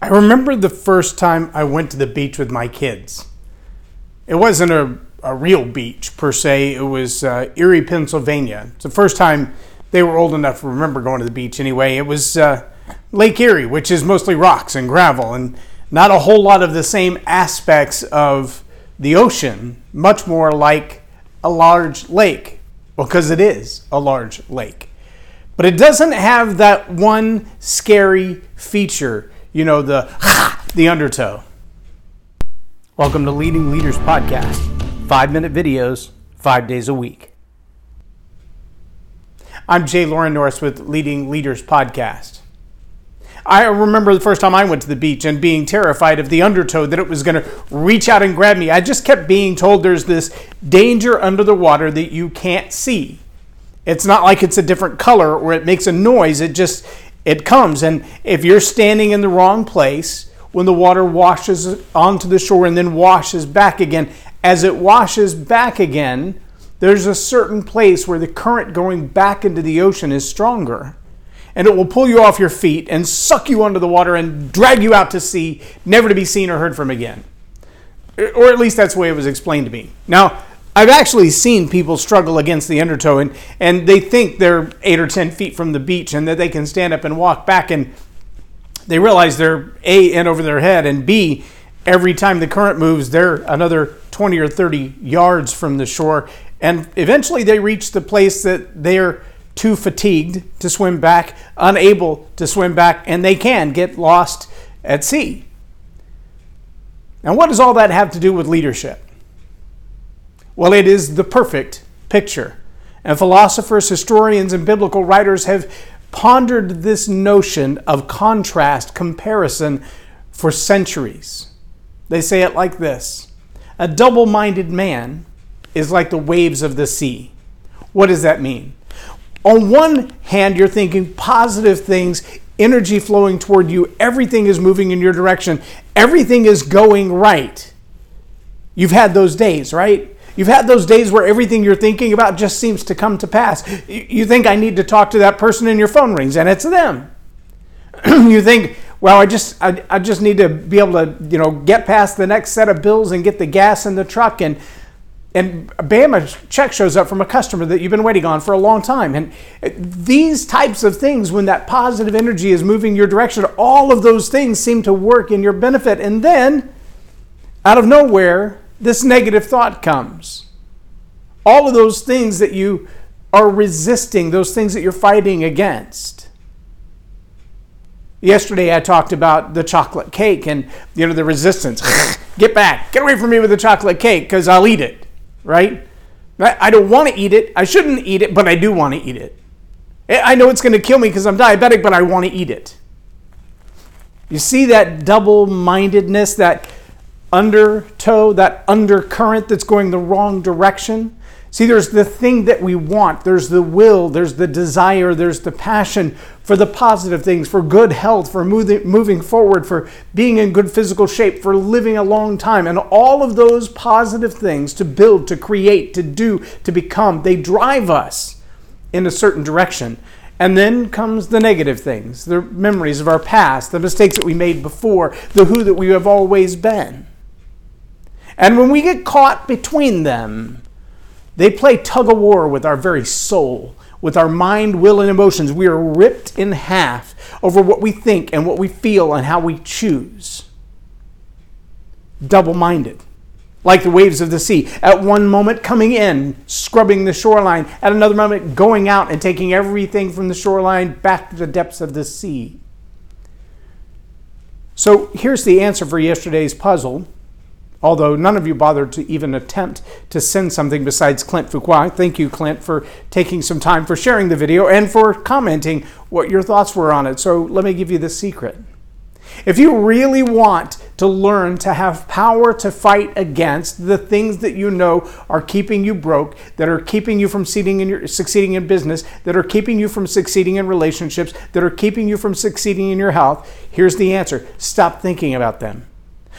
I remember the first time I went to the beach with my kids. It wasn't a, a real beach per se, it was uh, Erie, Pennsylvania. It's the first time they were old enough to remember going to the beach anyway. It was uh, Lake Erie, which is mostly rocks and gravel and not a whole lot of the same aspects of the ocean, much more like a large lake, because it is a large lake. But it doesn't have that one scary feature you know, the the undertow. Welcome to Leading Leaders Podcast. Five minute videos, five days a week. I'm Jay Loren Norris with Leading Leaders Podcast. I remember the first time I went to the beach and being terrified of the undertow that it was going to reach out and grab me. I just kept being told there's this danger under the water that you can't see. It's not like it's a different color or it makes a noise. It just it comes. And if you're standing in the wrong place, when the water washes onto the shore and then washes back again, as it washes back again, there's a certain place where the current going back into the ocean is stronger. And it will pull you off your feet and suck you under the water and drag you out to sea, never to be seen or heard from again. Or at least that's the way it was explained to me. Now, I've actually seen people struggle against the undertow and, and they think they're eight or 10 feet from the beach and that they can stand up and walk back and they realize they're A, in over their head, and B, every time the current moves, they're another 20 or 30 yards from the shore. And eventually they reach the place that they're too fatigued to swim back, unable to swim back, and they can get lost at sea. Now, what does all that have to do with leadership? Well, it is the perfect picture. And philosophers, historians, and biblical writers have pondered this notion of contrast, comparison for centuries. They say it like this A double minded man is like the waves of the sea. What does that mean? On one hand, you're thinking positive things, energy flowing toward you, everything is moving in your direction, everything is going right. You've had those days, right? You've had those days where everything you're thinking about just seems to come to pass. You think I need to talk to that person and your phone rings and it's them. you think, well, I just I, I just need to be able to, you know, get past the next set of bills and get the gas in the truck and and bam, a check shows up from a customer that you've been waiting on for a long time. And uh, these types of things, when that positive energy is moving your direction, all of those things seem to work in your benefit. And then, out of nowhere, this negative thought comes. All of those things that you are resisting, those things that you're fighting against. Yesterday I talked about the chocolate cake and you know the resistance. get back. Get away from me with the chocolate cake cuz I'll eat it, right? I don't want to eat it. I shouldn't eat it, but I do want to eat it. I know it's going to kill me because I'm diabetic, but I want to eat it. You see that double mindedness, that undertow, that undercurrent that's going the wrong direction. See, there's the thing that we want, there's the will, there's the desire, there's the passion for the positive things, for good health, for moving, moving forward, for being in good physical shape, for living a long time. And all of those positive things to build, to create, to do, to become, they drive us in a certain direction. And then comes the negative things, the memories of our past, the mistakes that we made before, the who that we have always been. And when we get caught between them, they play tug of war with our very soul, with our mind, will, and emotions. We are ripped in half over what we think and what we feel and how we choose. Double minded, like the waves of the sea. At one moment, coming in, scrubbing the shoreline. At another moment, going out and taking everything from the shoreline back to the depths of the sea. So here's the answer for yesterday's puzzle although none of you bothered to even attempt to send something besides Clint Fuqua. Thank you, Clint, for taking some time for sharing the video and for commenting what your thoughts were on it. So let me give you the secret. If you really want to learn to have power to fight against the things that you know are keeping you broke, that are keeping you from succeeding in, your, succeeding in business, that are keeping you from succeeding in relationships, that are keeping you from succeeding in your health, here's the answer stop thinking about them.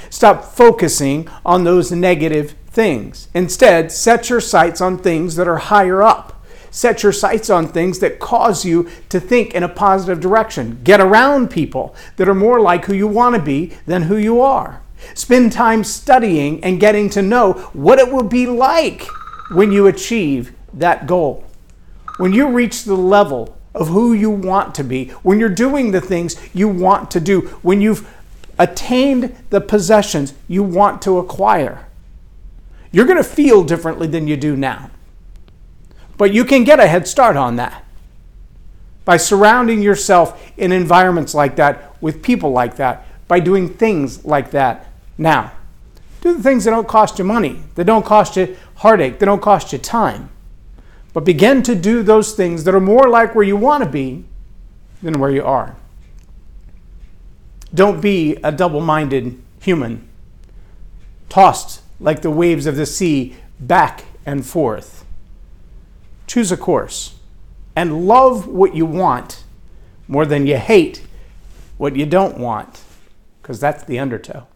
Stop focusing on those negative things. Instead, set your sights on things that are higher up. Set your sights on things that cause you to think in a positive direction. Get around people that are more like who you want to be than who you are. Spend time studying and getting to know what it will be like when you achieve that goal. When you reach the level of who you want to be, when you're doing the things you want to do, when you've attained the possessions you want to acquire, you're going to feel differently than you do now. But you can get a head start on that by surrounding yourself in environments like that, with people like that, by doing things like that now. Do the things that don't cost you money, that don't cost you heartache, that don't cost you time. But begin to do those things that are more like where you want to be than where you are. Don't be a double minded human, tossed like the waves of the sea back and forth. Choose a course and love what you want more than you hate what you don't want, because that's the undertow.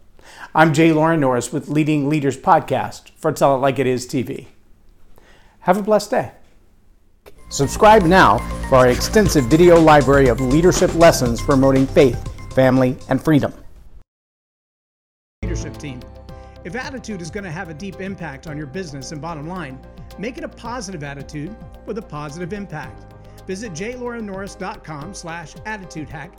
I'm Jay Loren Norris with Leading Leaders Podcast for Tell It Like It Is TV. Have a blessed day. Subscribe now for our extensive video library of leadership lessons promoting faith, family, and freedom. Leadership team. If attitude is going to have a deep impact on your business and bottom line, make it a positive attitude with a positive impact. Visit jlorennorris.com slash attitude hack